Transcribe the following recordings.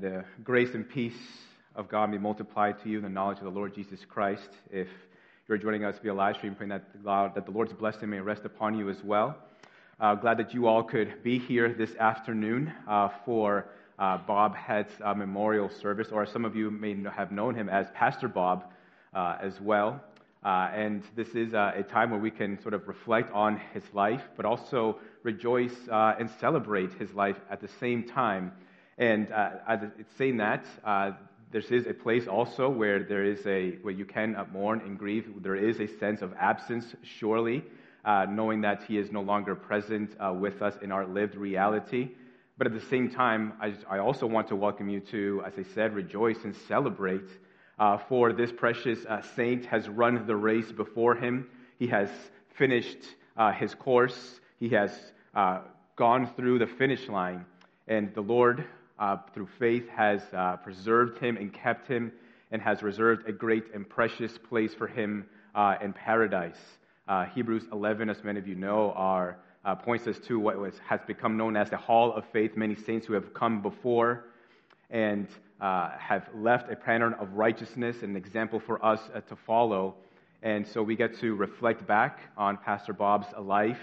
May the grace and peace of God be multiplied to you in the knowledge of the Lord Jesus Christ. If you're joining us via live stream, praying that, that the Lord's blessing may rest upon you as well. Uh, glad that you all could be here this afternoon uh, for uh, Bob Hett's uh, memorial service, or some of you may have known him as Pastor Bob uh, as well. Uh, and this is a time where we can sort of reflect on his life, but also rejoice and celebrate his life at the same time. And uh, it's saying that uh, there is a place also where there is a where you can uh, mourn and grieve. There is a sense of absence, surely, uh, knowing that He is no longer present uh, with us in our lived reality. But at the same time, I, I, also want to welcome you to, as I said, rejoice and celebrate. Uh, for this precious saint has run the race before him. He has finished his course. He has gone through the finish line. And the Lord uh, through faith, has uh, preserved him and kept him, and has reserved a great and precious place for him uh, in paradise. Uh, Hebrews 11, as many of you know, are, uh, points us to what was, has become known as the Hall of Faith. Many saints who have come before and uh, have left a pattern of righteousness and an example for us to follow. And so we get to reflect back on Pastor Bob's life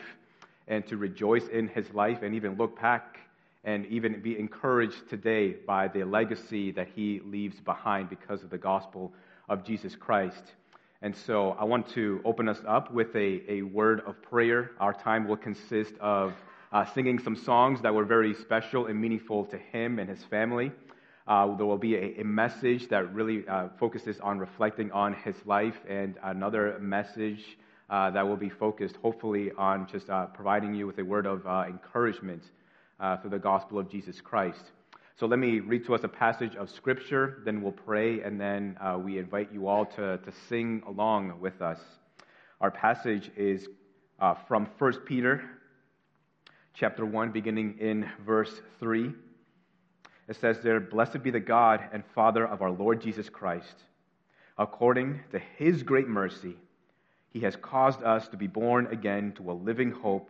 and to rejoice in his life and even look back and even be encouraged today by the legacy that he leaves behind because of the gospel of Jesus Christ. And so I want to open us up with a, a word of prayer. Our time will consist of uh, singing some songs that were very special and meaningful to him and his family. Uh, there will be a, a message that really uh, focuses on reflecting on his life, and another message uh, that will be focused, hopefully, on just uh, providing you with a word of uh, encouragement uh, through the gospel of Jesus Christ. So let me read to us a passage of Scripture, then we'll pray, and then uh, we invite you all to, to sing along with us. Our passage is uh, from 1 Peter chapter 1, beginning in verse 3. It says there, Blessed be the God and Father of our Lord Jesus Christ. According to his great mercy, he has caused us to be born again to a living hope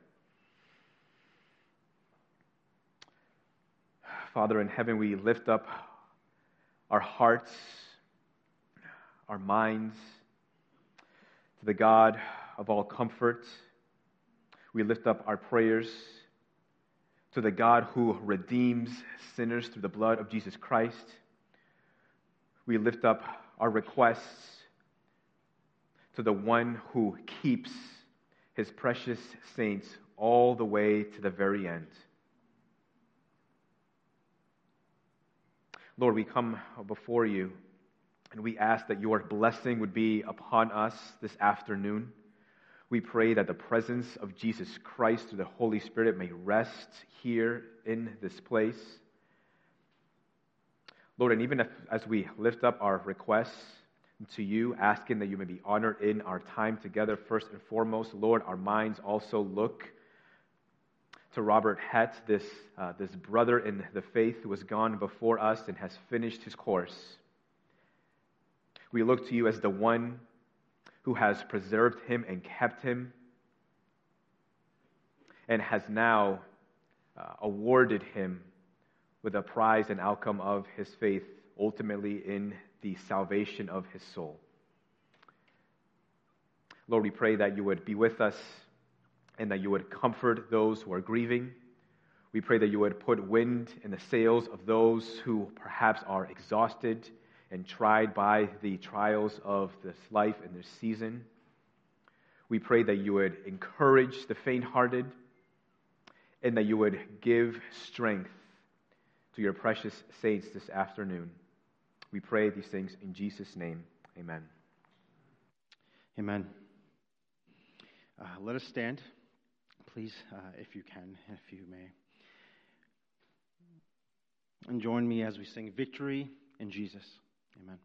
Father in heaven, we lift up our hearts, our minds to the God of all comfort. We lift up our prayers to the God who redeems sinners through the blood of Jesus Christ. We lift up our requests to the one who keeps his precious saints all the way to the very end. Lord, we come before you and we ask that your blessing would be upon us this afternoon. We pray that the presence of Jesus Christ through the Holy Spirit may rest here in this place. Lord, and even if, as we lift up our requests to you, asking that you may be honored in our time together, first and foremost, Lord, our minds also look to Robert Hett, this, uh, this brother in the faith who has gone before us and has finished his course. We look to you as the one who has preserved him and kept him and has now uh, awarded him with a prize and outcome of his faith, ultimately in the salvation of his soul. Lord, we pray that you would be with us and that you would comfort those who are grieving. We pray that you would put wind in the sails of those who perhaps are exhausted and tried by the trials of this life and this season. We pray that you would encourage the faint hearted and that you would give strength to your precious saints this afternoon. We pray these things in Jesus' name. Amen. Amen. Uh, let us stand, please, uh, if you can, if you may. And join me as we sing Victory in Jesus. Amen.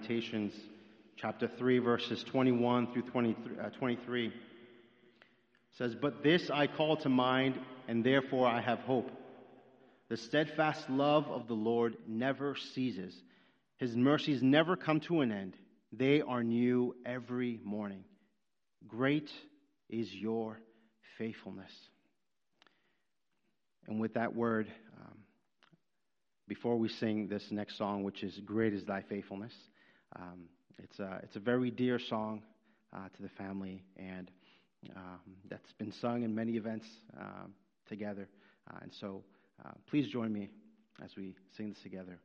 Lamentations chapter 3, verses 21 through 23, uh, 23 says, But this I call to mind, and therefore I have hope. The steadfast love of the Lord never ceases, His mercies never come to an end. They are new every morning. Great is your faithfulness. And with that word, before we sing this next song, which is Great is Thy Faithfulness. Um, it's, a, it's a very dear song uh, to the family, and um, that's been sung in many events uh, together. Uh, and so uh, please join me as we sing this together.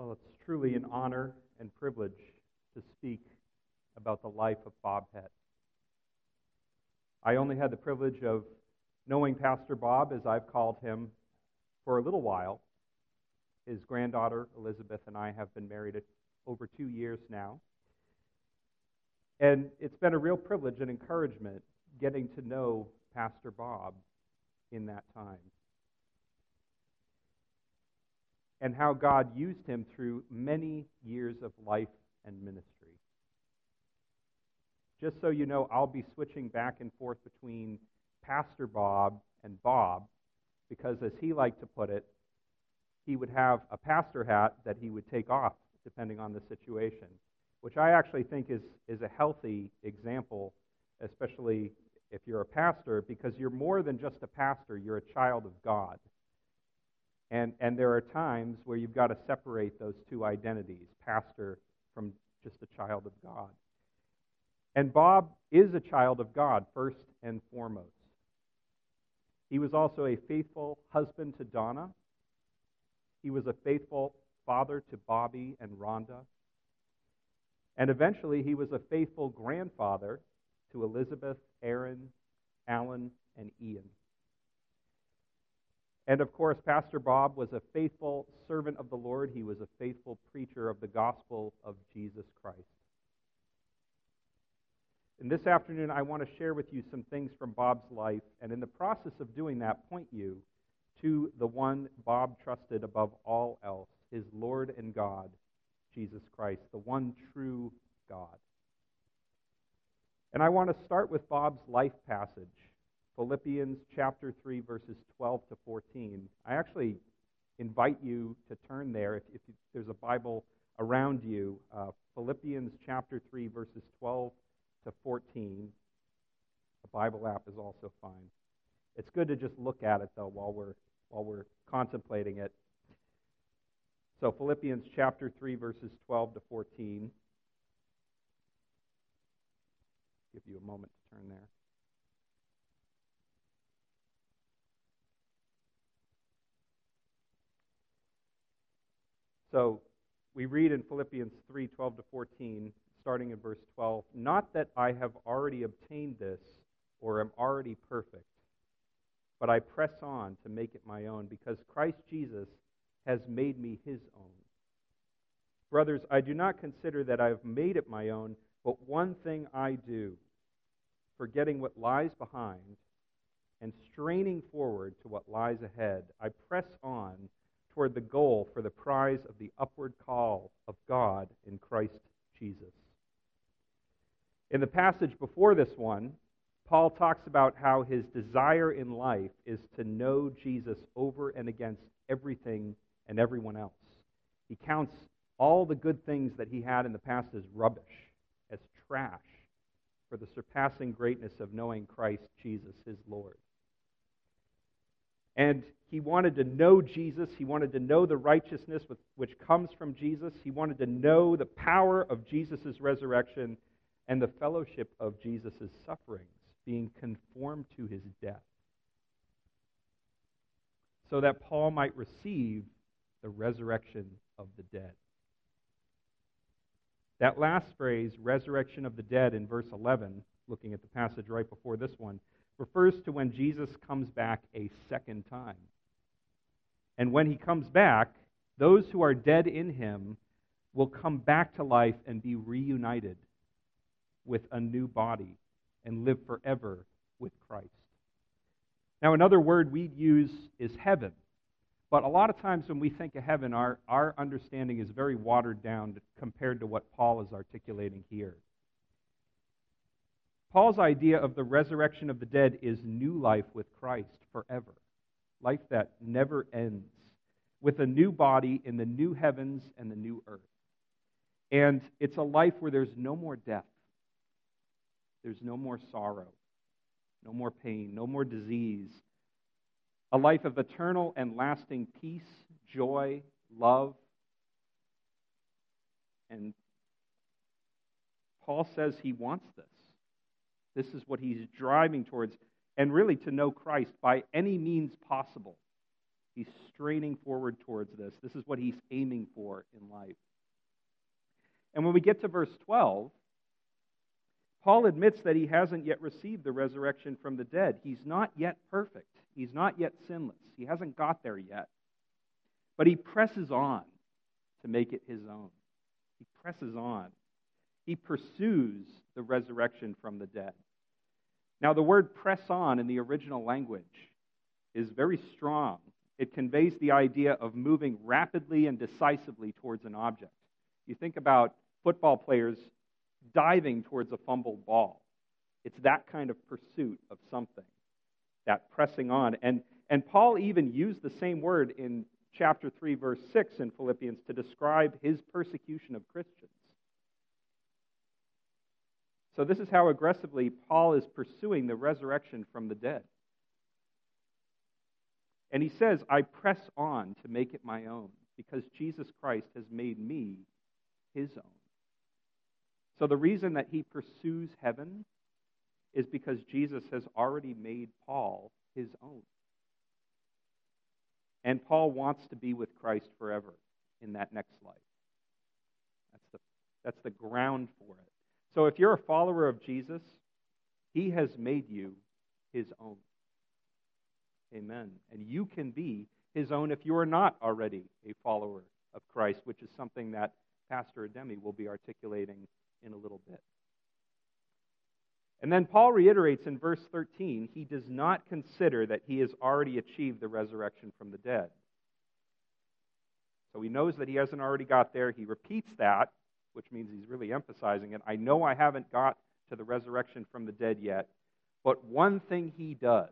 Well, it's truly an honor and privilege to speak about the life of Bob Hett. I only had the privilege of knowing Pastor Bob, as I've called him, for a little while. His granddaughter, Elizabeth, and I have been married over two years now. And it's been a real privilege and encouragement getting to know Pastor Bob in that time. And how God used him through many years of life and ministry. Just so you know, I'll be switching back and forth between Pastor Bob and Bob, because as he liked to put it, he would have a pastor hat that he would take off depending on the situation, which I actually think is, is a healthy example, especially if you're a pastor, because you're more than just a pastor, you're a child of God. And, and there are times where you've got to separate those two identities, pastor from just a child of God. And Bob is a child of God, first and foremost. He was also a faithful husband to Donna. He was a faithful father to Bobby and Rhonda. And eventually, he was a faithful grandfather to Elizabeth, Aaron, Alan, and Ian. And of course, Pastor Bob was a faithful servant of the Lord. He was a faithful preacher of the gospel of Jesus Christ. And this afternoon, I want to share with you some things from Bob's life, and in the process of doing that, point you to the one Bob trusted above all else, his Lord and God, Jesus Christ, the one true God. And I want to start with Bob's life passage, Philippians chapter 3, verses 12 to 14. I actually invite you to turn there if, if there's a Bible around you. Uh, Philippians chapter 3, verses 12 to 14. A Bible app is also fine. It's good to just look at it though while we're while we're contemplating it. So Philippians chapter 3 verses 12 to 14. Give you a moment to turn there. So we read in Philippians 3 12 to 14 starting in verse 12, not that I have already obtained this or am already perfect, but I press on to make it my own because Christ Jesus has made me his own. Brothers, I do not consider that I have made it my own, but one thing I do, forgetting what lies behind and straining forward to what lies ahead, I press on toward the goal for the prize of the upward call of God in Christ Jesus. In the passage before this one, Paul talks about how his desire in life is to know Jesus over and against everything and everyone else. He counts all the good things that he had in the past as rubbish, as trash, for the surpassing greatness of knowing Christ Jesus, his Lord. And he wanted to know Jesus. He wanted to know the righteousness with, which comes from Jesus. He wanted to know the power of Jesus' resurrection and the fellowship of Jesus' sufferings, being conformed to his death, so that Paul might receive the resurrection of the dead. That last phrase, resurrection of the dead, in verse 11, looking at the passage right before this one, refers to when Jesus comes back a second time. And when he comes back, those who are dead in him will come back to life and be reunited with a new body and live forever with Christ. Now, another word we'd use is heaven. But a lot of times when we think of heaven, our, our understanding is very watered down compared to what Paul is articulating here. Paul's idea of the resurrection of the dead is new life with Christ forever, life that never ends, with a new body in the new heavens and the new earth. And it's a life where there's no more death, there's no more sorrow, no more pain, no more disease. A life of eternal and lasting peace, joy, love. And Paul says he wants this. This is what he's driving towards, and really to know Christ by any means possible. He's straining forward towards this. This is what he's aiming for in life. And when we get to verse 12, Paul admits that he hasn't yet received the resurrection from the dead. He's not yet perfect. He's not yet sinless. He hasn't got there yet. But he presses on to make it his own. He presses on. He pursues the resurrection from the dead. Now, the word press on in the original language is very strong. It conveys the idea of moving rapidly and decisively towards an object. You think about football players diving towards a fumbled ball. It's that kind of pursuit of something, that pressing on. And, and Paul even used the same word in chapter 3, verse 6 in Philippians to describe his persecution of Christians. So, this is how aggressively Paul is pursuing the resurrection from the dead. And he says, I press on to make it my own because Jesus Christ has made me his own. So, the reason that he pursues heaven is because Jesus has already made Paul his own. And Paul wants to be with Christ forever in that next life. That's the, that's the ground for it. So if you're a follower of Jesus, he has made you his own. Amen. And you can be his own if you are not already a follower of Christ, which is something that Pastor Ademi will be articulating in a little bit. And then Paul reiterates in verse 13 he does not consider that he has already achieved the resurrection from the dead. So he knows that he hasn't already got there. He repeats that, which means he's really emphasizing it. I know I haven't got to the resurrection from the dead yet, but one thing he does,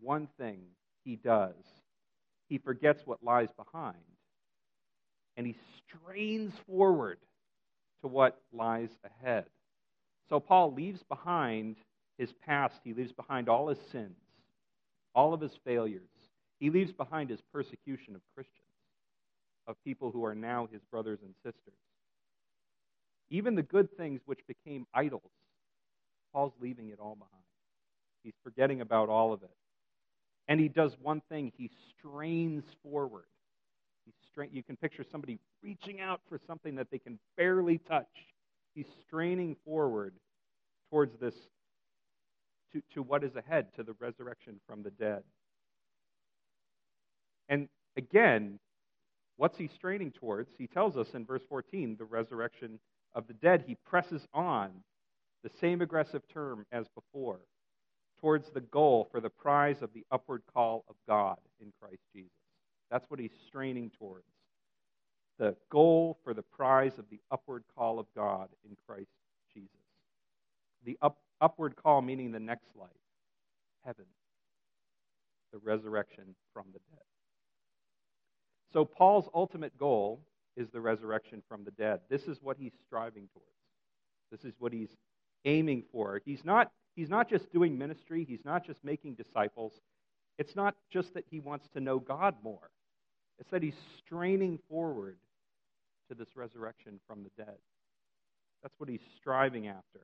one thing he does, he forgets what lies behind. And he strains forward to what lies ahead. So Paul leaves behind his past, he leaves behind all his sins, all of his failures. He leaves behind his persecution of Christians, of people who are now his brothers and sisters. Even the good things which became idols, Paul's leaving it all behind. He's forgetting about all of it. And he does one thing he strains forward. He you can picture somebody reaching out for something that they can barely touch He's straining forward towards this, to, to what is ahead, to the resurrection from the dead. And again, what's he straining towards? He tells us in verse 14, the resurrection of the dead. He presses on, the same aggressive term as before, towards the goal for the prize of the upward call of God in Christ Jesus. That's what he's straining towards the goal for the prize of the upward call of God in Christ Jesus. The up, upward call meaning the next life, heaven, the resurrection from the dead. So, Paul's ultimate goal is the resurrection from the dead. This is what he's striving towards. This is what he's aiming for. He's not, he's not just doing ministry, he's not just making disciples. It's not just that he wants to know God more. It's that he's straining forward to this resurrection from the dead. That's what he's striving after.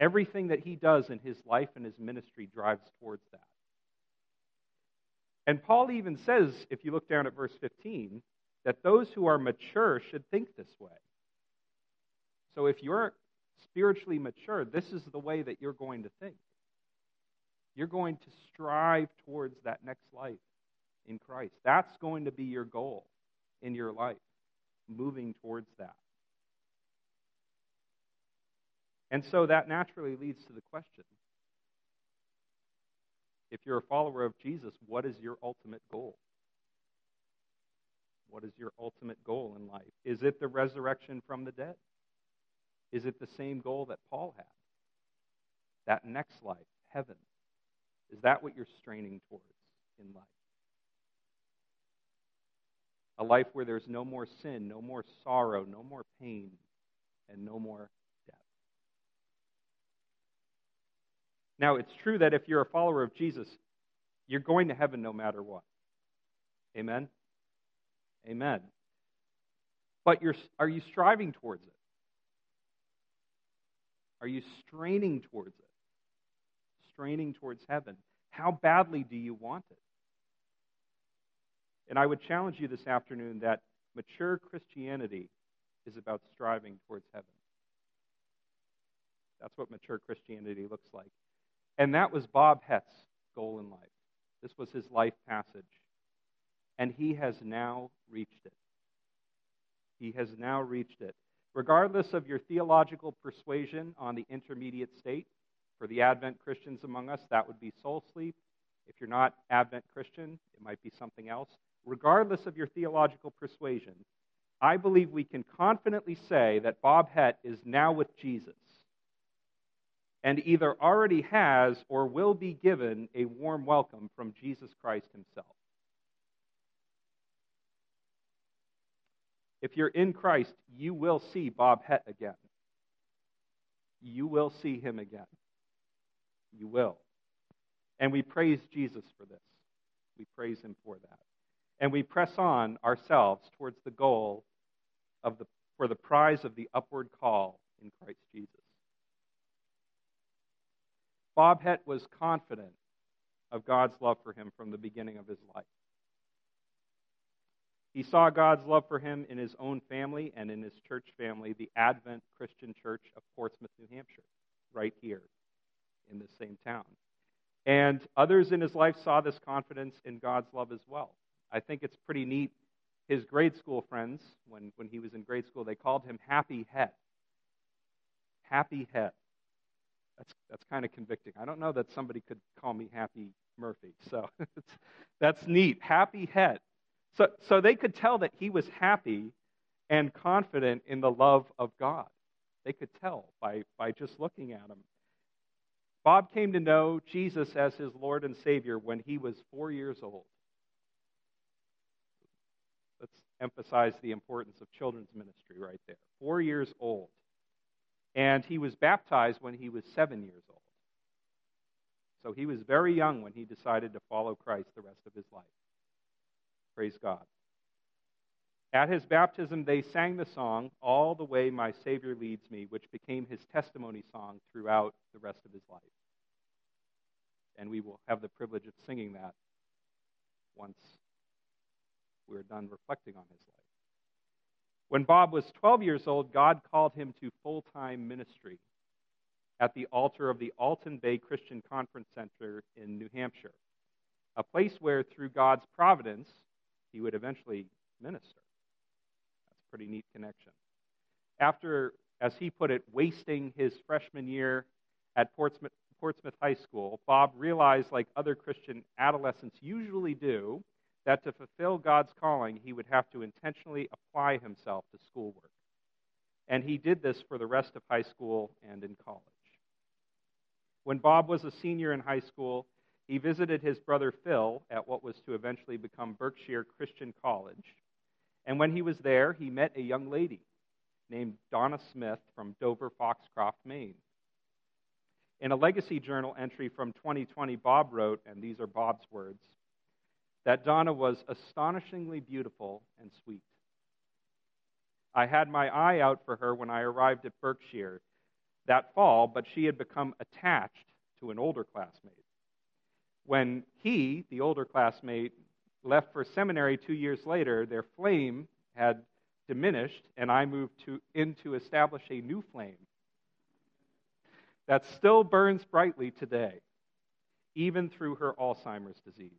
Everything that he does in his life and his ministry drives towards that. And Paul even says, if you look down at verse 15, that those who are mature should think this way. So if you're spiritually mature, this is the way that you're going to think. You're going to strive towards that next life in Christ. That's going to be your goal in your life, moving towards that. And so that naturally leads to the question if you're a follower of Jesus, what is your ultimate goal? What is your ultimate goal in life? Is it the resurrection from the dead? Is it the same goal that Paul had? That next life, heaven. Is that what you're straining towards in life? a life where there's no more sin, no more sorrow, no more pain, and no more death. Now, it's true that if you're a follower of Jesus, you're going to heaven no matter what. Amen? Amen. But you're, are you striving towards it? Are you straining towards it? Straining towards heaven? How badly do you want it? And I would challenge you this afternoon that mature Christianity is about striving towards heaven. That's what mature Christianity looks like. And that was Bob Hett's goal in life. This was his life passage. And he has now reached it. He has now reached it. Regardless of your theological persuasion on the intermediate state, for the Advent Christians among us, that would be soul sleep. If you're not Advent Christian, it might be something else. Regardless of your theological persuasion, I believe we can confidently say that Bob Hett is now with Jesus and either already has or will be given a warm welcome from Jesus Christ himself. If you're in Christ, you will see Bob Hett again. You will see him again. You will. And we praise Jesus for this. We praise him for that. And we press on ourselves towards the goal of the, for the prize of the upward call in Christ Jesus. Bob Hett was confident of God's love for him from the beginning of his life. He saw God's love for him in his own family and in his church family, the Advent Christian Church of Portsmouth, New Hampshire, right here in the same town. And others in his life saw this confidence in God's love as well. I think it's pretty neat. His grade school friends, when, when he was in grade school, they called him Happy Hett. Happy Hett. That's, that's kind of convicting. I don't know that somebody could call me Happy Murphy. So that's neat. Happy Hett. So, so they could tell that he was happy and confident in the love of God. They could tell by, by just looking at him. Bob came to know Jesus as his Lord and Savior when he was four years old. Let's emphasize the importance of children's ministry right there. Four years old. And he was baptized when he was seven years old. So he was very young when he decided to follow Christ the rest of his life. Praise God. At his baptism, they sang the song, All the Way My Savior Leads Me, which became his testimony song throughout the rest of his life. And we will have the privilege of singing that once we're done reflecting on his life. When Bob was 12 years old, God called him to full time ministry at the altar of the Alton Bay Christian Conference Center in New Hampshire, a place where, through God's providence, he would eventually minister. That's a pretty neat connection. After, as he put it, wasting his freshman year at Portsmouth, Portsmouth High School, Bob realized, like other Christian adolescents usually do, that to fulfill God's calling, he would have to intentionally apply himself to schoolwork. And he did this for the rest of high school and in college. When Bob was a senior in high school, he visited his brother Phil at what was to eventually become Berkshire Christian College. And when he was there, he met a young lady named Donna Smith from Dover Foxcroft, Maine. In a Legacy Journal entry from 2020, Bob wrote, and these are Bob's words, that Donna was astonishingly beautiful and sweet. I had my eye out for her when I arrived at Berkshire that fall, but she had become attached to an older classmate. When he, the older classmate, left for seminary two years later, their flame had diminished, and I moved to, in to establish a new flame that still burns brightly today, even through her Alzheimer's disease.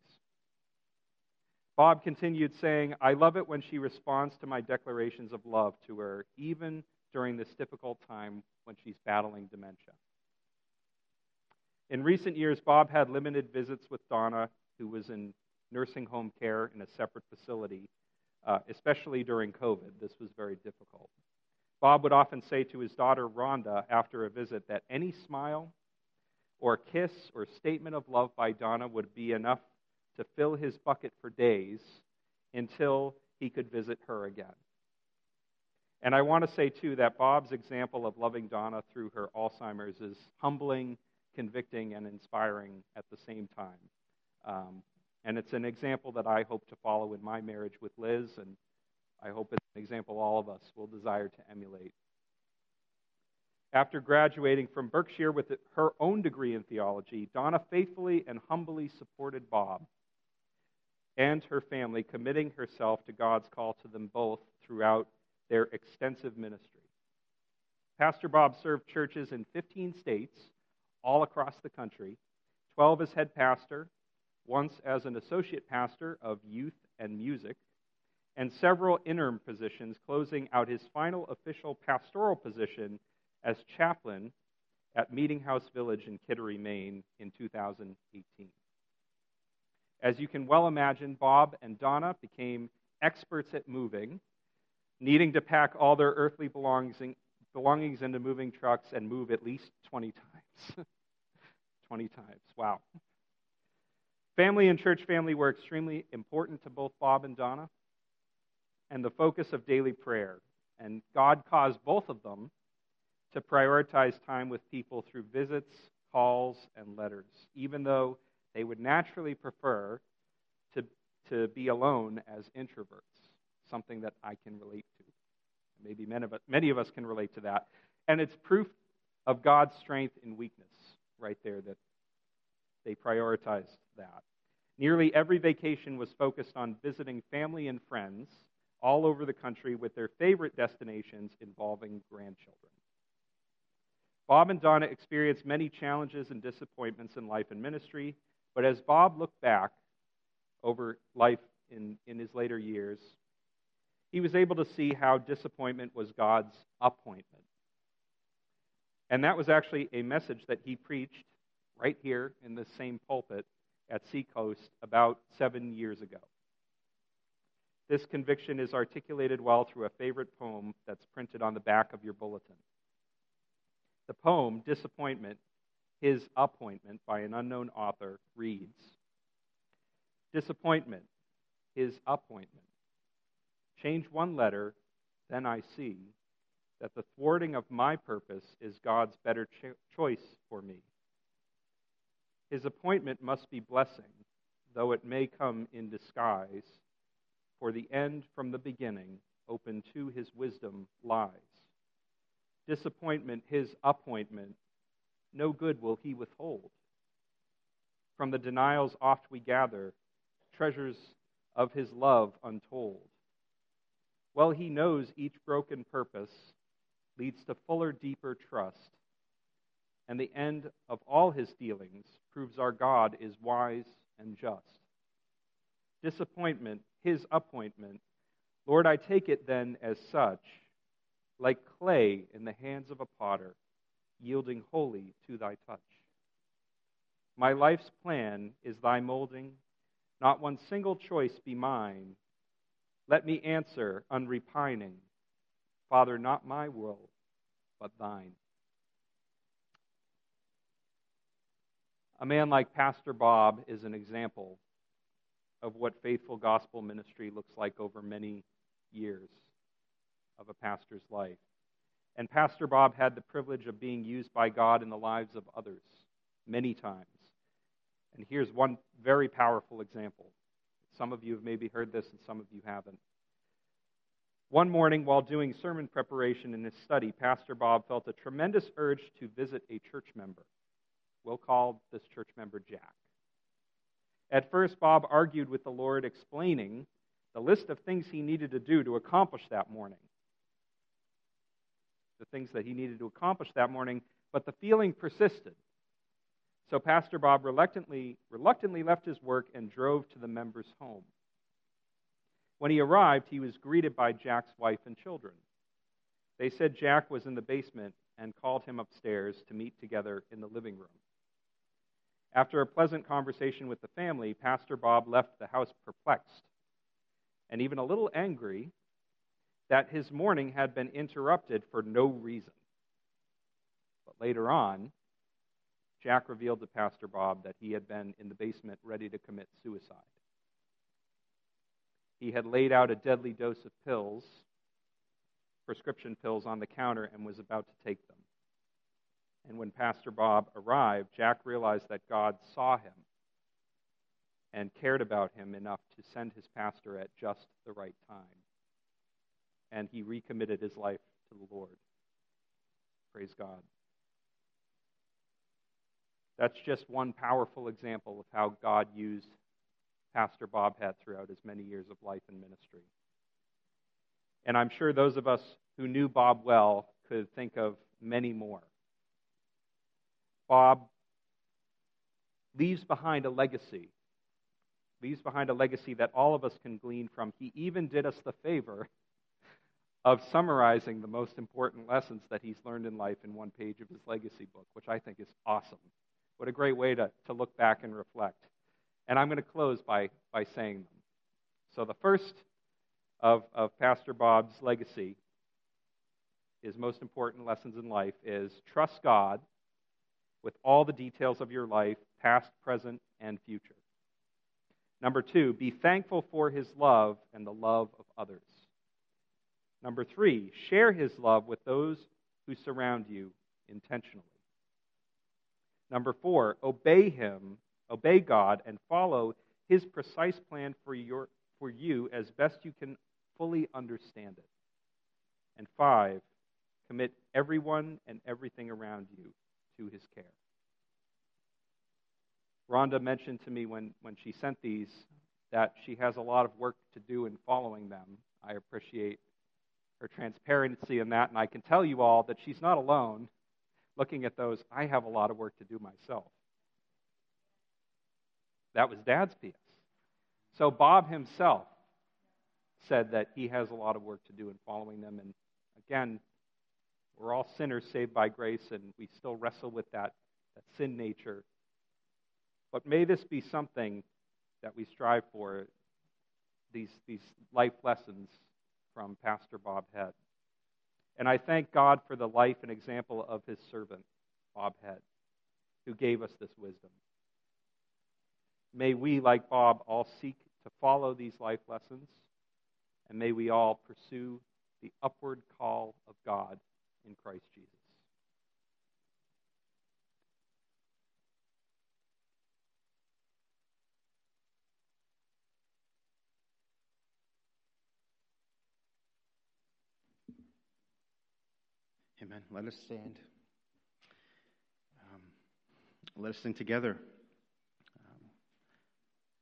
Bob continued saying, I love it when she responds to my declarations of love to her, even during this difficult time when she's battling dementia. In recent years, Bob had limited visits with Donna, who was in nursing home care in a separate facility, uh, especially during COVID. This was very difficult. Bob would often say to his daughter Rhonda after a visit that any smile or kiss or statement of love by Donna would be enough to fill his bucket for days until he could visit her again. And I want to say, too, that Bob's example of loving Donna through her Alzheimer's is humbling, convicting, and inspiring at the same time. Um, and it's an example that I hope to follow in my marriage with Liz, and I hope it's an example all of us will desire to emulate. After graduating from Berkshire with her own degree in theology, Donna faithfully and humbly supported Bob and her family, committing herself to God's call to them both throughout their extensive ministry. Pastor Bob served churches in 15 states, all across the country, 12 as head pastor, once as an associate pastor of youth and music, and several interim positions, closing out his final official pastoral position as chaplain at Meeting House Village in Kittery, Maine in 2018. As you can well imagine, Bob and Donna became experts at moving, needing to pack all their earthly belongings, belongings into moving trucks and move at least 20 times. 20 times. Wow. Family and church family were extremely important to both Bob and Donna and the focus of daily prayer. And God caused both of them to prioritize time with people through visits, calls, and letters, even though they would naturally prefer to, to be alone as introverts, something that I can relate to. Maybe many of, us, many of us can relate to that. And it's proof of God's strength in weakness right there that they prioritized that. Nearly every vacation was focused on visiting family and friends all over the country with their favorite destinations involving grandchildren. Bob and Donna experienced many challenges and disappointments in life and ministry, but as Bob looked back over life in, in his later years, he was able to see how disappointment was God's appointment. And that was actually a message that he preached right here in the same pulpit at Seacoast about seven years ago. This conviction is articulated well through a favorite poem that's printed on the back of your bulletin. The poem, Disappointment, His Appointment, by an unknown author, reads Disappointment, His Appointment. Change one letter, then I see that the thwarting of my purpose is God's better cho- choice for me. His appointment must be blessing, though it may come in disguise, for the end from the beginning, open to his wisdom, lies. Disappointment, his appointment, no good will he withhold. From the denials oft we gather, treasures of his love untold. Well, he knows each broken purpose leads to fuller, deeper trust. And the end of all his dealings proves our God is wise and just. Disappointment, his appointment. Lord, I take it then as such, like clay in the hands of a potter, yielding wholly to thy touch. My life's plan is thy molding, not one single choice be mine. Let me answer unrepining, Father, not my will, but thine. A man like Pastor Bob is an example of what faithful gospel ministry looks like over many years of a pastor's life. And Pastor Bob had the privilege of being used by God in the lives of others many times. And here's one very powerful example. Some of you have maybe heard this, and some of you haven't. One morning, while doing sermon preparation in his study, Pastor Bob felt a tremendous urge to visit a church member. We'll call this church member Jack. At first, Bob argued with the Lord, explaining the list of things he needed to do to accomplish that morning. The things that he needed to accomplish that morning, but the feeling persisted. So Pastor Bob reluctantly, reluctantly left his work and drove to the member's home. When he arrived, he was greeted by Jack's wife and children. They said Jack was in the basement and called him upstairs to meet together in the living room. After a pleasant conversation with the family, Pastor Bob left the house perplexed and even a little angry that his morning had been interrupted for no reason. But later on, Jack revealed to Pastor Bob that he had been in the basement ready to commit suicide. He had laid out a deadly dose of pills, prescription pills, on the counter and was about to take them. And when Pastor Bob arrived, Jack realized that God saw him and cared about him enough to send his pastor at just the right time. And he recommitted his life to the Lord. Praise God. That's just one powerful example of how God used Pastor Bob Hett throughout his many years of life and ministry. And I'm sure those of us who knew Bob well could think of many more. Bob leaves behind a legacy, leaves behind a legacy that all of us can glean from. He even did us the favor of summarizing the most important lessons that he's learned in life in one page of his legacy book, which I think is awesome. What a great way to, to look back and reflect. And I'm going to close by, by saying them. So, the first of, of Pastor Bob's legacy, his most important lessons in life, is trust God with all the details of your life, past, present, and future. Number two, be thankful for his love and the love of others. Number three, share his love with those who surround you intentionally. Number four, obey him, obey God, and follow his precise plan for, your, for you as best you can fully understand it. And five, commit everyone and everything around you to his care. Rhonda mentioned to me when, when she sent these that she has a lot of work to do in following them. I appreciate her transparency in that, and I can tell you all that she's not alone looking at those. I have a lot of work to do myself. That was Dad's PS. So Bob himself said that he has a lot of work to do in following them. And again, we're all sinners saved by grace, and we still wrestle with that, that sin nature. But may this be something that we strive for, these, these life lessons from Pastor Bob Hett. And I thank God for the life and example of his servant, Bob Hett, who gave us this wisdom. May we, like Bob, all seek to follow these life lessons, and may we all pursue the upward call of God in Christ Jesus. Amen. Let us stand. Um, let us sing together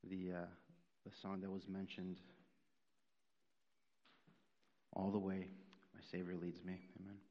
the, uh, the song that was mentioned. All the way, my Savior leads me. Amen.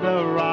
The rock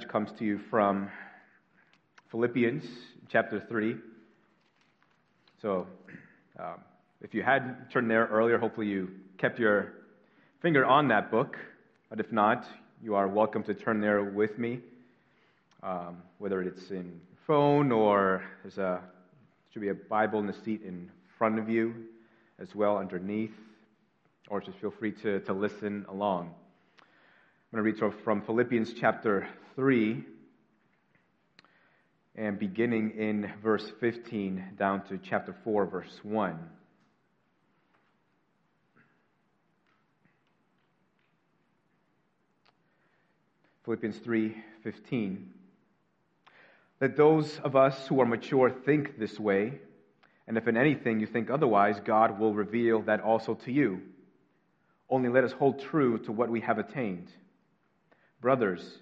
comes to you from Philippians chapter 3. So, um, if you had turned there earlier, hopefully you kept your finger on that book. But if not, you are welcome to turn there with me, um, whether it's in phone or there's a should be a Bible in the seat in front of you as well underneath, or just feel free to, to listen along. I'm going to read from Philippians chapter 3 and beginning in verse 15 down to chapter 4, verse 1. Philippians 3:15 Let those of us who are mature think this way, and if in anything you think otherwise, God will reveal that also to you. Only let us hold true to what we have attained. Brothers,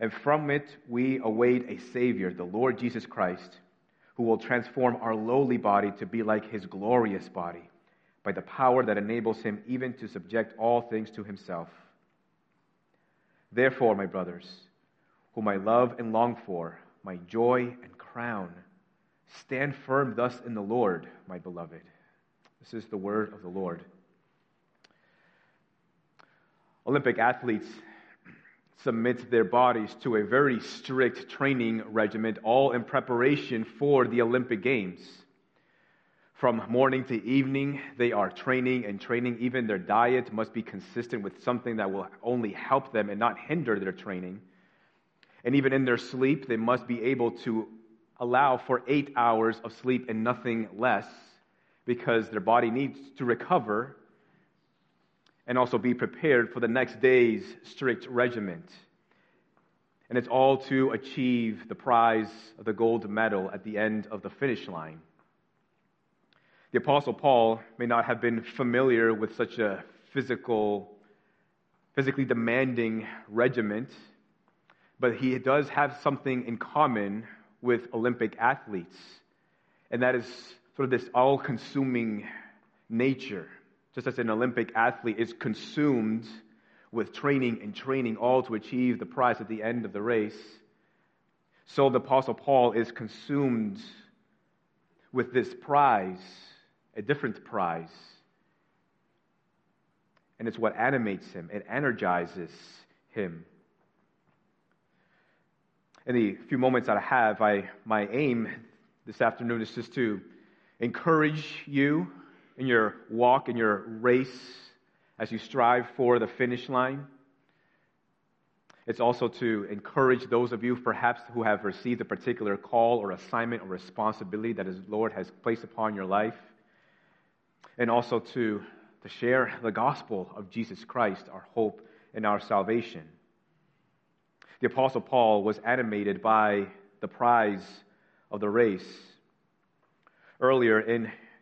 and from it we await a Savior, the Lord Jesus Christ, who will transform our lowly body to be like his glorious body by the power that enables him even to subject all things to himself. Therefore, my brothers, whom I love and long for, my joy and crown, stand firm thus in the Lord, my beloved. This is the word of the Lord. Olympic athletes submit their bodies to a very strict training regimen, all in preparation for the Olympic Games. From morning to evening, they are training and training. Even their diet must be consistent with something that will only help them and not hinder their training. And even in their sleep, they must be able to allow for eight hours of sleep and nothing less because their body needs to recover and also be prepared for the next day's strict regiment. And it's all to achieve the prize of the gold medal at the end of the finish line. The Apostle Paul may not have been familiar with such a physical, physically demanding regiment, but he does have something in common with Olympic athletes, and that is sort of this all consuming nature just as an Olympic athlete is consumed with training and training, all to achieve the prize at the end of the race, so the Apostle Paul is consumed with this prize, a different prize. And it's what animates him, it energizes him. In the few moments that I have, I, my aim this afternoon is just to encourage you in your walk, in your race, as you strive for the finish line. It's also to encourage those of you, perhaps, who have received a particular call or assignment or responsibility that the Lord has placed upon your life. And also to, to share the gospel of Jesus Christ, our hope and our salvation. The Apostle Paul was animated by the prize of the race. Earlier in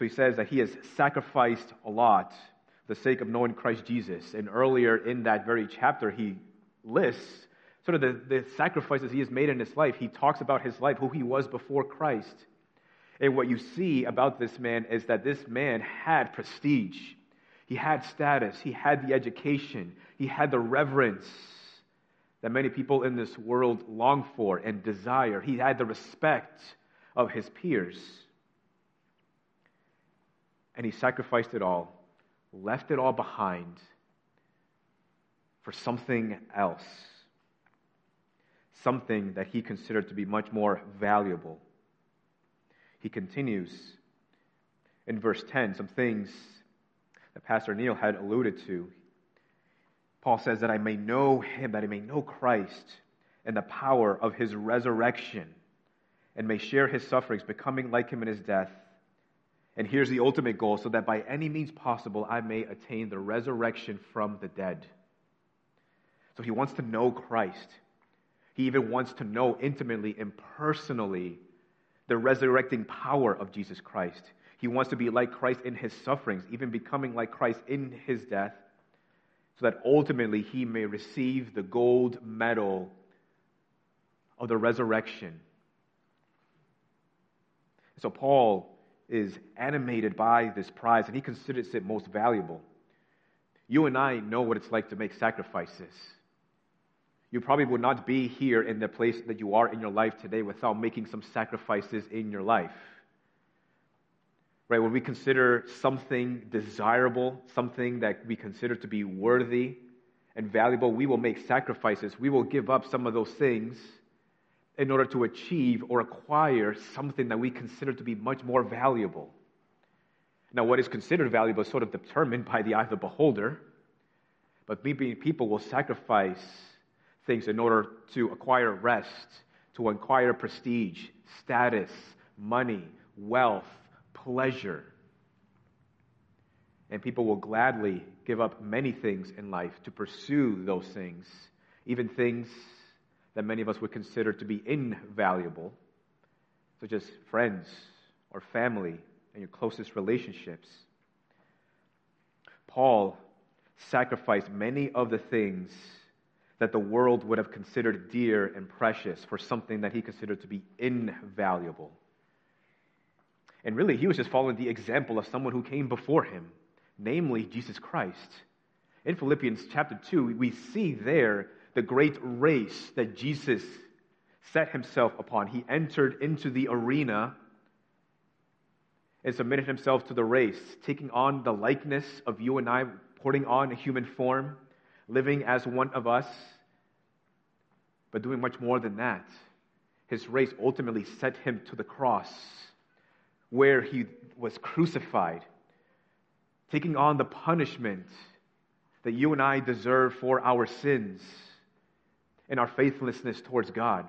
So he says that he has sacrificed a lot for the sake of knowing Christ Jesus. And earlier in that very chapter, he lists sort of the, the sacrifices he has made in his life. He talks about his life, who he was before Christ. And what you see about this man is that this man had prestige. He had status. He had the education. He had the reverence that many people in this world long for and desire. He had the respect of his peers. And he sacrificed it all, left it all behind for something else, something that he considered to be much more valuable. He continues in verse 10 some things that Pastor Neil had alluded to. Paul says that I may know him, that I may know Christ and the power of his resurrection, and may share his sufferings, becoming like him in his death. And here's the ultimate goal so that by any means possible I may attain the resurrection from the dead. So he wants to know Christ. He even wants to know intimately and personally the resurrecting power of Jesus Christ. He wants to be like Christ in his sufferings, even becoming like Christ in his death, so that ultimately he may receive the gold medal of the resurrection. So Paul is animated by this prize, and he considers it most valuable. You and I know what it's like to make sacrifices. You probably would not be here in the place that you are in your life today without making some sacrifices in your life. Right? When we consider something desirable, something that we consider to be worthy and valuable, we will make sacrifices. We will give up some of those things in order to achieve or acquire something that we consider to be much more valuable. Now, what is considered valuable is sort of determined by the eye of the beholder, but maybe people will sacrifice things in order to acquire rest, to acquire prestige, status, money, wealth, pleasure. And people will gladly give up many things in life to pursue those things, even things that many of us would consider to be invaluable, such as friends or family and your closest relationships. Paul sacrificed many of the things that the world would have considered dear and precious for something that he considered to be invaluable. And really, he was just following the example of someone who came before him, namely Jesus Christ. In Philippians chapter 2, we see there the great race that Jesus set himself upon. He entered into the arena and submitted himself to the race, taking on the likeness of you and I, putting on a human form, living as one of us, but doing much more than that. His race ultimately set him to the cross, where he was crucified, taking on the punishment that you and I deserve for our sins and our faithlessness towards God.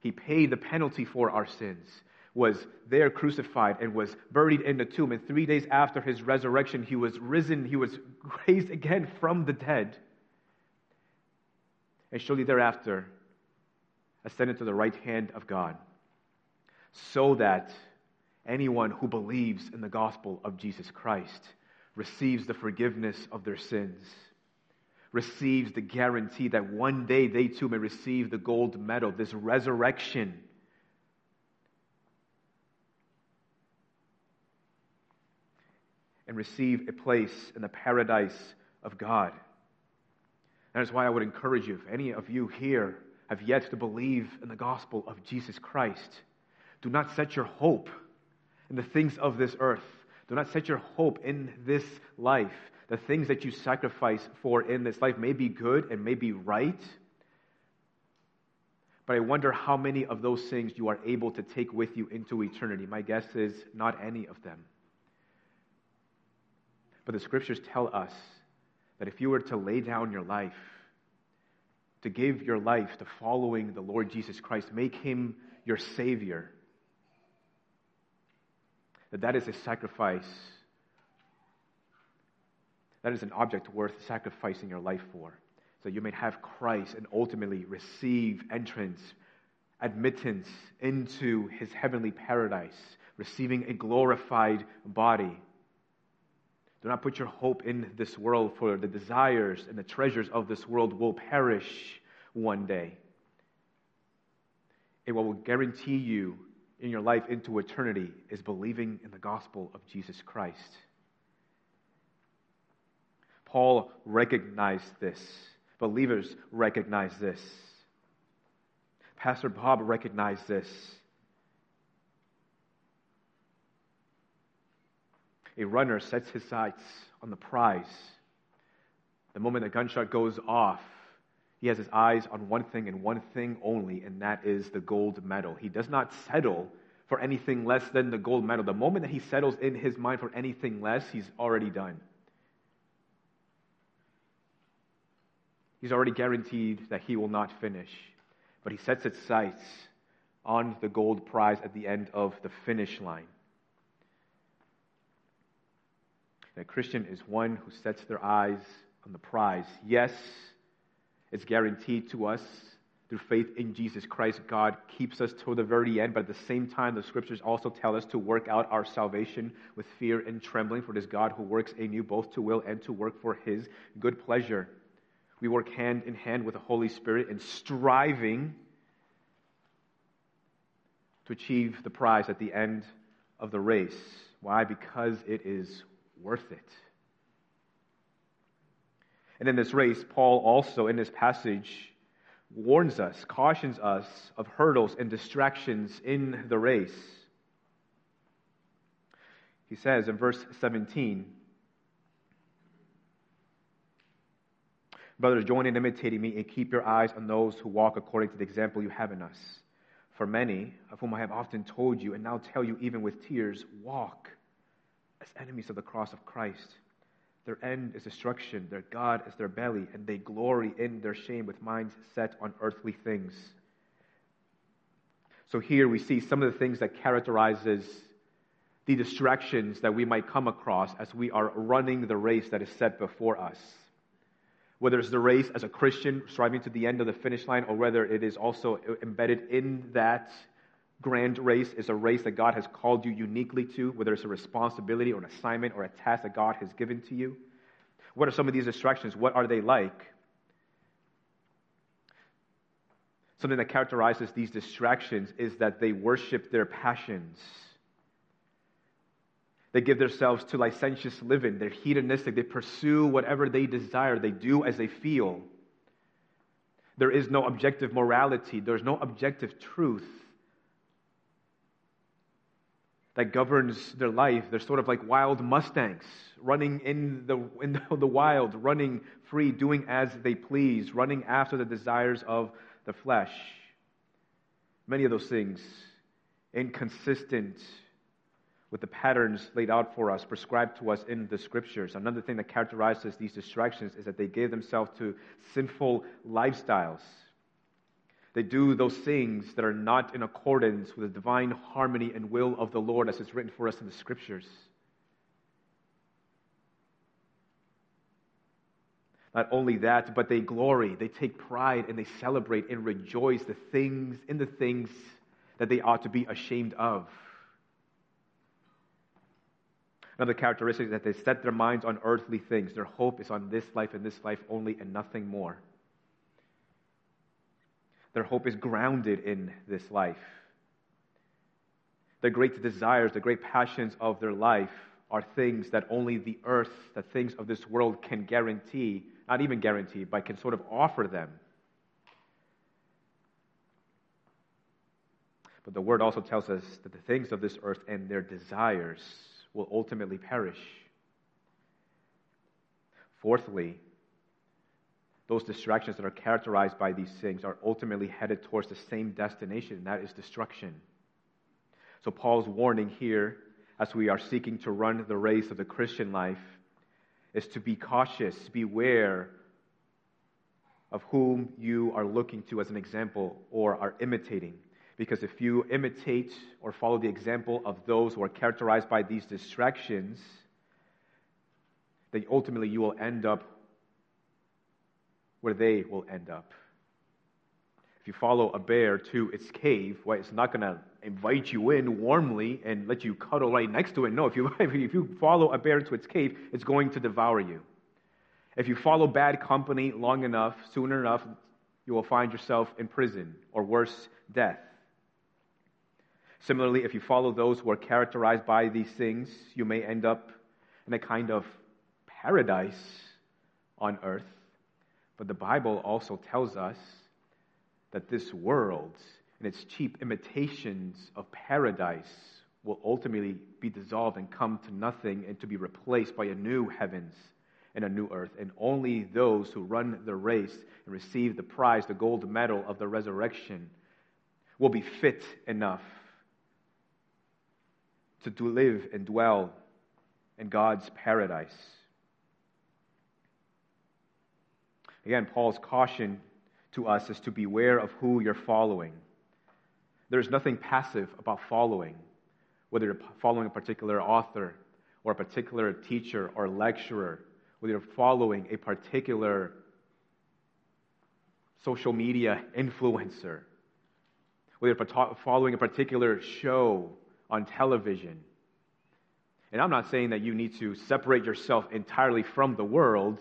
He paid the penalty for our sins, was there crucified, and was buried in the tomb. And three days after his resurrection, he was risen, he was raised again from the dead. And shortly thereafter, ascended to the right hand of God, so that anyone who believes in the gospel of Jesus Christ receives the forgiveness of their sins receives the guarantee that one day they too may receive the gold medal, this resurrection. And receive a place in the paradise of God. That is why I would encourage you, if any of you here have yet to believe in the gospel of Jesus Christ, do not set your hope in the things of this earth. Do not set your hope in this life the things that you sacrifice for in this life may be good and may be right. But I wonder how many of those things you are able to take with you into eternity. My guess is not any of them. But the scriptures tell us that if you were to lay down your life, to give your life to following the Lord Jesus Christ, make him your Savior, that that is a sacrifice. That is an object worth sacrificing your life for. So you may have Christ and ultimately receive entrance, admittance into his heavenly paradise, receiving a glorified body. Do not put your hope in this world, for the desires and the treasures of this world will perish one day. And what will guarantee you in your life into eternity is believing in the gospel of Jesus Christ. Paul recognized this. Believers recognize this. Pastor Bob recognized this. A runner sets his sights on the prize. The moment the gunshot goes off, he has his eyes on one thing and one thing only, and that is the gold medal. He does not settle for anything less than the gold medal. The moment that he settles in his mind for anything less, he's already done. He's already guaranteed that he will not finish. But he sets his sights on the gold prize at the end of the finish line. A Christian is one who sets their eyes on the prize. Yes, it's guaranteed to us through faith in Jesus Christ. God keeps us till the very end, but at the same time, the scriptures also tell us to work out our salvation with fear and trembling, for it is God who works in you both to will and to work for his good pleasure. We work hand in hand with the Holy Spirit in striving to achieve the prize at the end of the race. Why? Because it is worth it. And in this race, Paul also, in this passage, warns us, cautions us of hurdles and distractions in the race. He says in verse 17, Brothers, join in imitating me and keep your eyes on those who walk according to the example you have in us. For many, of whom I have often told you and now tell you even with tears, walk as enemies of the cross of Christ. Their end is destruction, their God is their belly, and they glory in their shame with minds set on earthly things. So here we see some of the things that characterizes the distractions that we might come across as we are running the race that is set before us. Whether it's the race as a Christian striving to the end of the finish line, or whether it is also embedded in that grand race is a race that God has called you uniquely to, whether it's a responsibility or an assignment or a task that God has given to you. What are some of these distractions? What are they like? Something that characterizes these distractions is that they worship their passions. They give themselves to licentious living. They're hedonistic. They pursue whatever they desire. They do as they feel. There is no objective morality. There's no objective truth that governs their life. They're sort of like wild Mustangs, running in the, in the wild, running free, doing as they please, running after the desires of the flesh. Many of those things inconsistent with the patterns laid out for us, prescribed to us in the scriptures. Another thing that characterizes these distractions is that they give themselves to sinful lifestyles. They do those things that are not in accordance with the divine harmony and will of the Lord as it's written for us in the scriptures. Not only that, but they glory, they take pride, and they celebrate and rejoice the things in the things that they ought to be ashamed of. Another characteristic is that they set their minds on earthly things. Their hope is on this life and this life only and nothing more. Their hope is grounded in this life. The great desires, the great passions of their life are things that only the earth, the things of this world can guarantee, not even guarantee, but can sort of offer them. But the word also tells us that the things of this earth and their desires will ultimately perish. Fourthly, those distractions that are characterized by these things are ultimately headed towards the same destination, and that is destruction. So, Paul's warning here, as we are seeking to run the race of the Christian life, is to be cautious, beware of whom you are looking to as an example or are imitating. Because if you imitate or follow the example of those who are characterized by these distractions, then ultimately you will end up where they will end up. If you follow a bear to its cave, well, it's not going to invite you in warmly and let you cuddle right next to it. No, if you, if you follow a bear to its cave, it's going to devour you. If you follow bad company long enough, sooner enough, you will find yourself in prison or worse, death. Similarly, if you follow those who are characterized by these things, you may end up in a kind of paradise on earth. But the Bible also tells us that this world and its cheap imitations of paradise will ultimately be dissolved and come to nothing and to be replaced by a new heavens and a new earth. And only those who run the race and receive the prize, the gold medal of the resurrection, will be fit enough to, to live and dwell in God's paradise. Again, Paul's caution to us is to beware of who you're following. There's nothing passive about following, whether you're following a particular author or a particular teacher or lecturer, whether you're following a particular social media influencer, whether you're following a particular show on television. And I'm not saying that you need to separate yourself entirely from the world.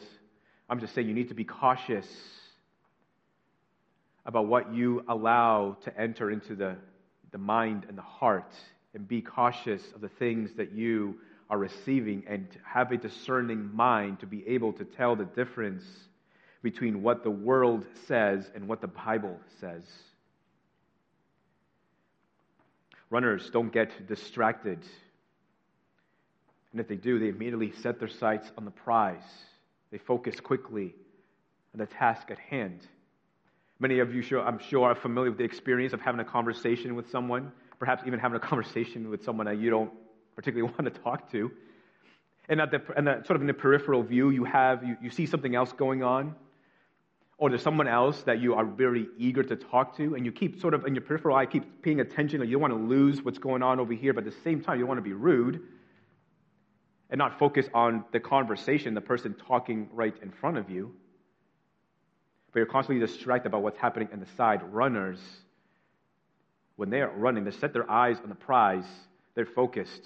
I'm just saying you need to be cautious about what you allow to enter into the, the mind and the heart, and be cautious of the things that you are receiving, and have a discerning mind to be able to tell the difference between what the world says and what the Bible says. Runners don't get distracted. And if they do, they immediately set their sights on the prize. They focus quickly on the task at hand. Many of you, I'm sure, are familiar with the experience of having a conversation with someone, perhaps even having a conversation with someone that you don't particularly want to talk to. And at the, and the, sort of in the peripheral view, you have you, you see something else going on, or there's someone else that you are very eager to talk to, and you keep sort of in your peripheral eye, keep paying attention, or you don't want to lose what's going on over here, but at the same time, you don't want to be rude and not focus on the conversation, the person talking right in front of you. But you're constantly distracted about what's happening in the side. Runners, when they're running, they set their eyes on the prize, they're focused.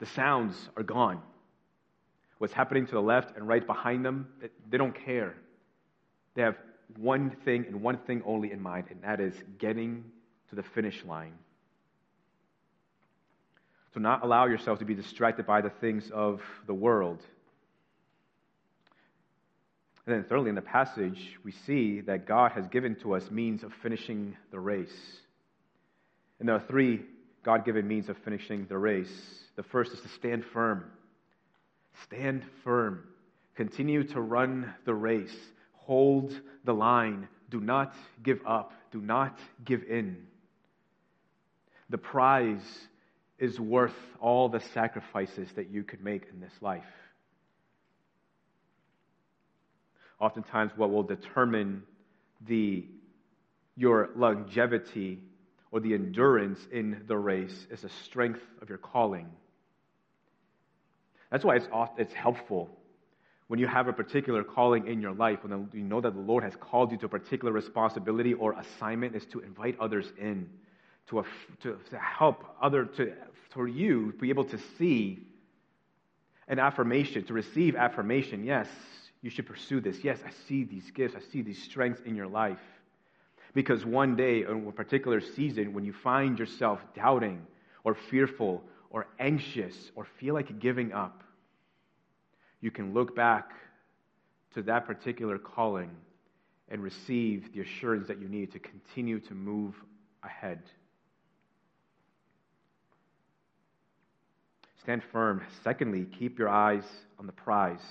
The sounds are gone. What's happening to the left and right behind them, they don't care. They have one thing and one thing only in mind, and that is getting to the finish line. So, not allow yourself to be distracted by the things of the world. And then, thirdly, in the passage, we see that God has given to us means of finishing the race. And there are three God given means of finishing the race. The first is to stand firm. Stand firm. Continue to run the race. Hold the line. Do not give up. Do not give in. The prize is worth all the sacrifices that you could make in this life. Oftentimes, what will determine the, your longevity or the endurance in the race is the strength of your calling. That's why it's, it's helpful when you have a particular calling in your life, when you know that the Lord has called you to a particular responsibility or assignment, is to invite others in to, to, to help other, to, for you to be able to see an affirmation, to receive affirmation. Yes, you should pursue this. Yes, I see these gifts, I see these strengths in your life. Because one day, in a particular season, when you find yourself doubting or fearful or anxious or feel like giving up, you can look back to that particular calling and receive the assurance that you need to continue to move ahead. Stand firm. Secondly, keep your eyes on the prize.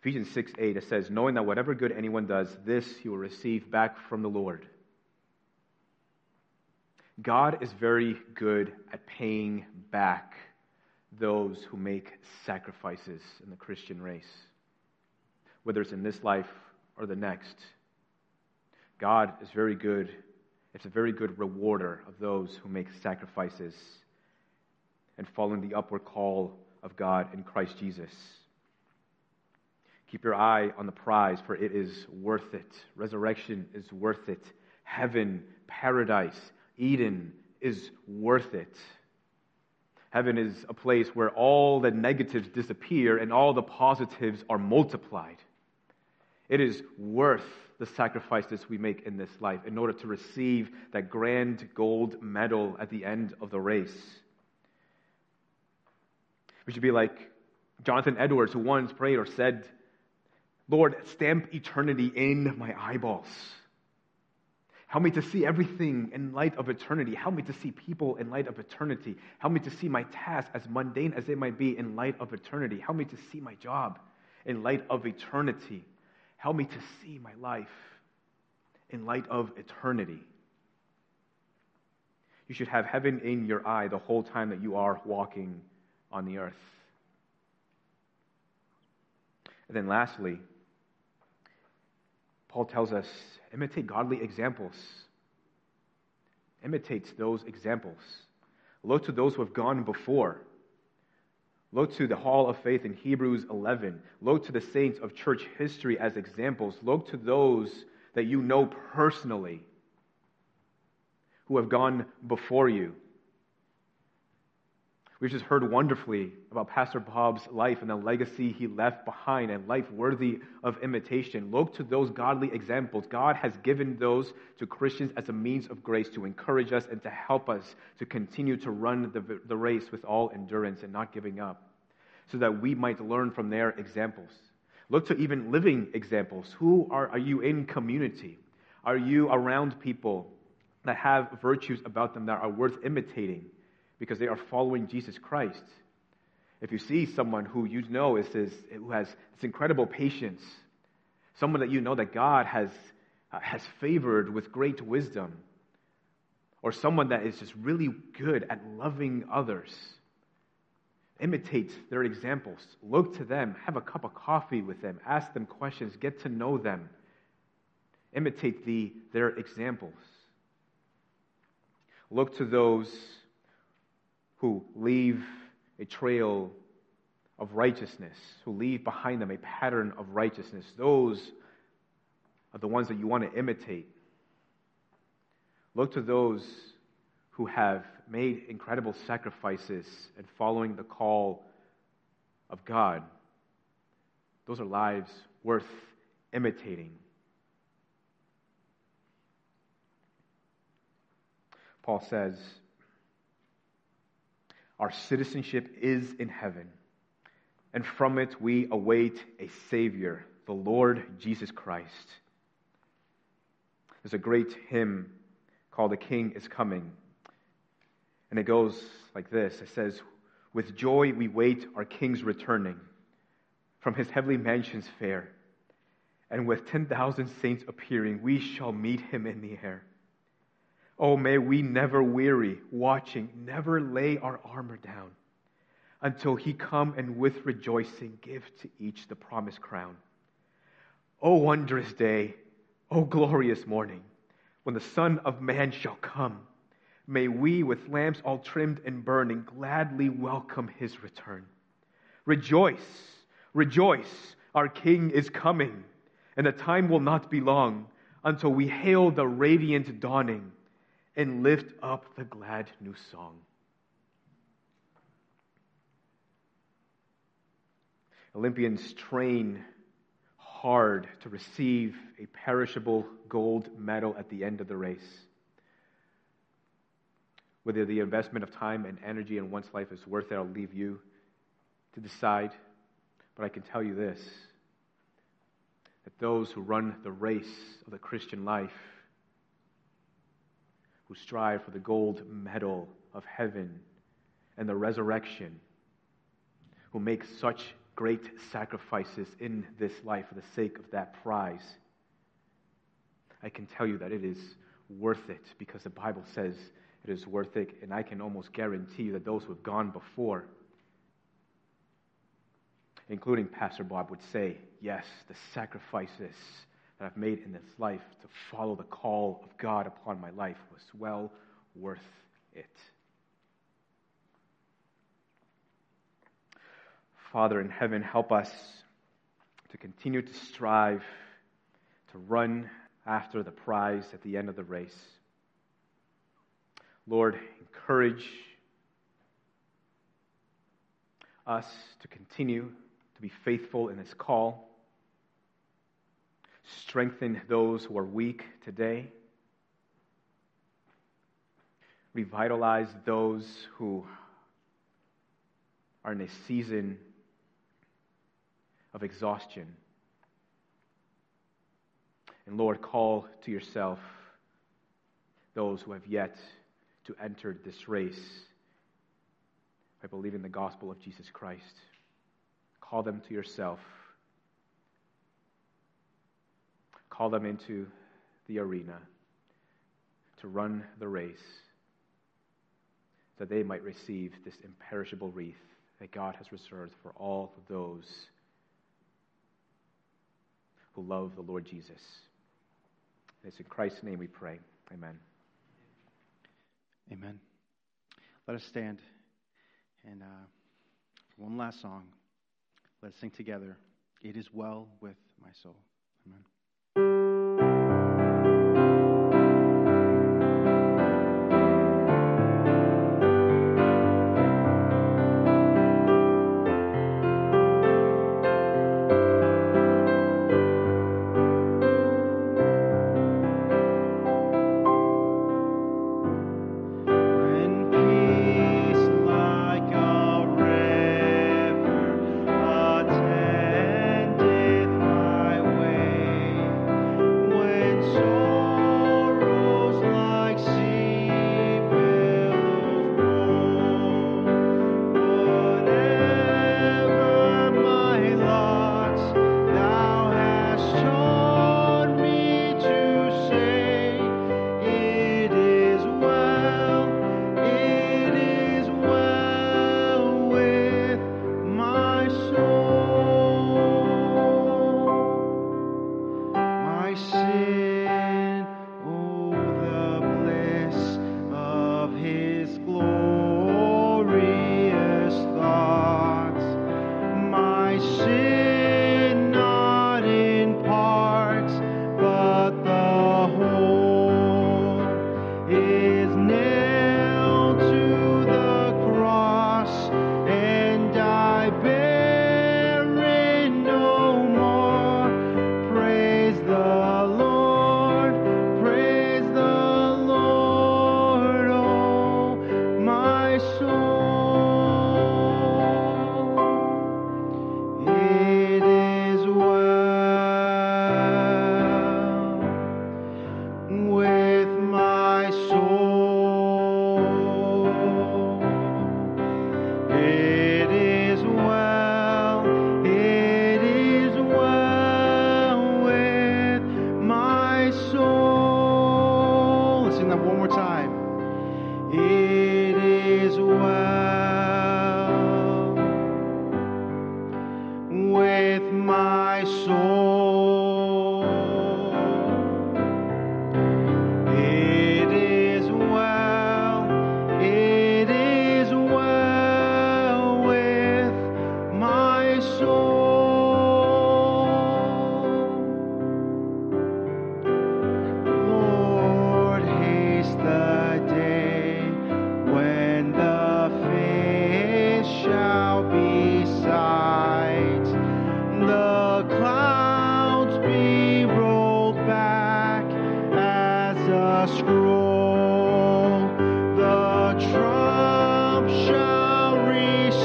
Ephesians 6 8, it says, Knowing that whatever good anyone does, this he will receive back from the Lord. God is very good at paying back those who make sacrifices in the Christian race, whether it's in this life or the next. God is very good. It's a very good rewarder of those who make sacrifices and following the upward call of God in Christ Jesus. Keep your eye on the prize, for it is worth it. Resurrection is worth it. Heaven, paradise, Eden is worth it. Heaven is a place where all the negatives disappear and all the positives are multiplied. It is worth the sacrifices we make in this life in order to receive that grand gold medal at the end of the race. We should be like Jonathan Edwards, who once prayed or said, Lord, stamp eternity in my eyeballs. Help me to see everything in light of eternity. Help me to see people in light of eternity. Help me to see my tasks, as mundane as they might be, in light of eternity. Help me to see my job in light of eternity. Help me to see my life in light of eternity. You should have heaven in your eye the whole time that you are walking on the earth. And then, lastly, Paul tells us imitate godly examples. Imitate those examples. Look to those who have gone before. Look to the Hall of Faith in Hebrews 11. Look to the saints of church history as examples. Look to those that you know personally who have gone before you. We've just heard wonderfully about Pastor Bob's life and the legacy he left behind and life worthy of imitation. Look to those godly examples. God has given those to Christians as a means of grace to encourage us and to help us to continue to run the, the race with all endurance and not giving up, so that we might learn from their examples. Look to even living examples. Who are, are you in community? Are you around people that have virtues about them that are worth imitating? Because they are following Jesus Christ. If you see someone who you know is, is who has this incredible patience, someone that you know that God has, uh, has favored with great wisdom, or someone that is just really good at loving others, imitate their examples. Look to them, have a cup of coffee with them, ask them questions, get to know them. Imitate the, their examples. Look to those who leave a trail of righteousness, who leave behind them a pattern of righteousness. Those are the ones that you want to imitate. Look to those who have made incredible sacrifices and following the call of God. Those are lives worth imitating. Paul says, our citizenship is in heaven, and from it we await a Savior, the Lord Jesus Christ. There's a great hymn called The King is Coming, and it goes like this It says, With joy we wait our King's returning from his heavenly mansions fair, and with 10,000 saints appearing, we shall meet him in the air. Oh, may we never weary watching, never lay our armor down until he come and with rejoicing give to each the promised crown. O wondrous day, O glorious morning, when the Son of Man shall come, may we with lamps all trimmed and burning gladly welcome his return. Rejoice, rejoice, our King is coming, and the time will not be long until we hail the radiant dawning and lift up the glad new song. Olympians train hard to receive a perishable gold medal at the end of the race. Whether the investment of time and energy in one's life is worth it, I'll leave you to decide. But I can tell you this that those who run the race of the Christian life who strive for the gold medal of heaven and the resurrection, who make such great sacrifices in this life for the sake of that prize. I can tell you that it is worth it because the Bible says it is worth it, and I can almost guarantee you that those who have gone before, including Pastor Bob, would say, yes, the sacrifices that I've made in this life to follow the call of God upon my life was well worth it. Father in heaven, help us to continue to strive to run after the prize at the end of the race. Lord, encourage us to continue to be faithful in this call. Strengthen those who are weak today. Revitalize those who are in a season of exhaustion. And Lord, call to yourself those who have yet to enter this race by believing the gospel of Jesus Christ. Call them to yourself. Call them into the arena to run the race that they might receive this imperishable wreath that God has reserved for all those who love the Lord Jesus. It's in Christ's name we pray. Amen. Amen. Let us stand. And uh, one last song, let's sing together. It is well with my soul. Amen.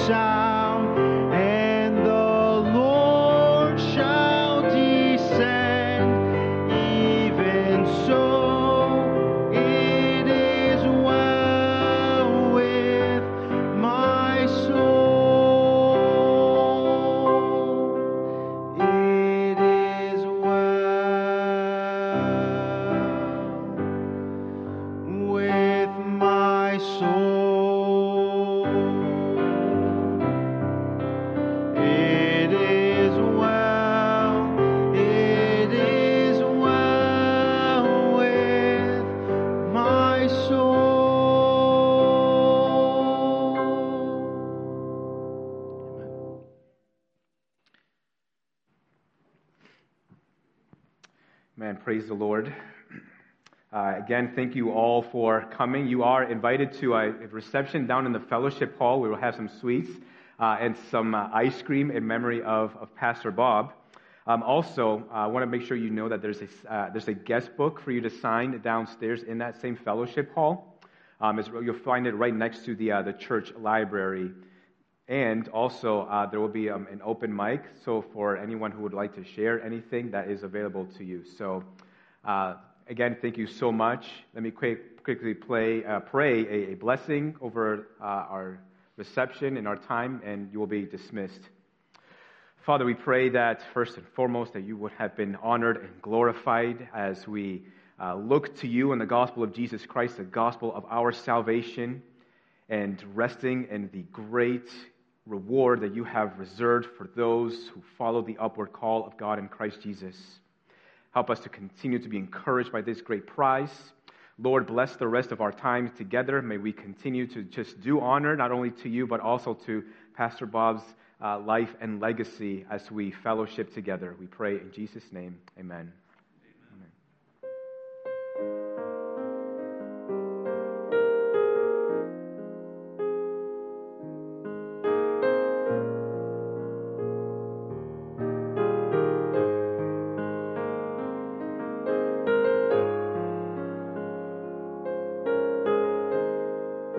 Resound, praise the Lord. Uh, again, thank you all for coming. You are invited to a reception down in the fellowship hall. We will have some sweets uh, and some uh, ice cream in memory of, of Pastor Bob. Um, also, uh, I want to make sure you know that there's a, uh, there's a guest book for you to sign downstairs in that same fellowship hall. Um, you'll find it right next to the, uh, the church library. And also, uh, there will be um, an open mic. So, for anyone who would like to share anything, that is available to you. So, uh, again, thank you so much. Let me quick, quickly play, uh, pray a, a, blessing over uh, our reception and our time, and you will be dismissed. Father, we pray that first and foremost that you would have been honored and glorified as we uh, look to you in the gospel of Jesus Christ, the gospel of our salvation, and resting in the great reward that you have reserved for those who follow the upward call of God in Christ Jesus. Help us to continue to be encouraged by this great prize. Lord, bless the rest of our time together. May we continue to just do honor not only to you, but also to Pastor Bob's uh, life and legacy as we fellowship together. We pray in Jesus' name. Amen.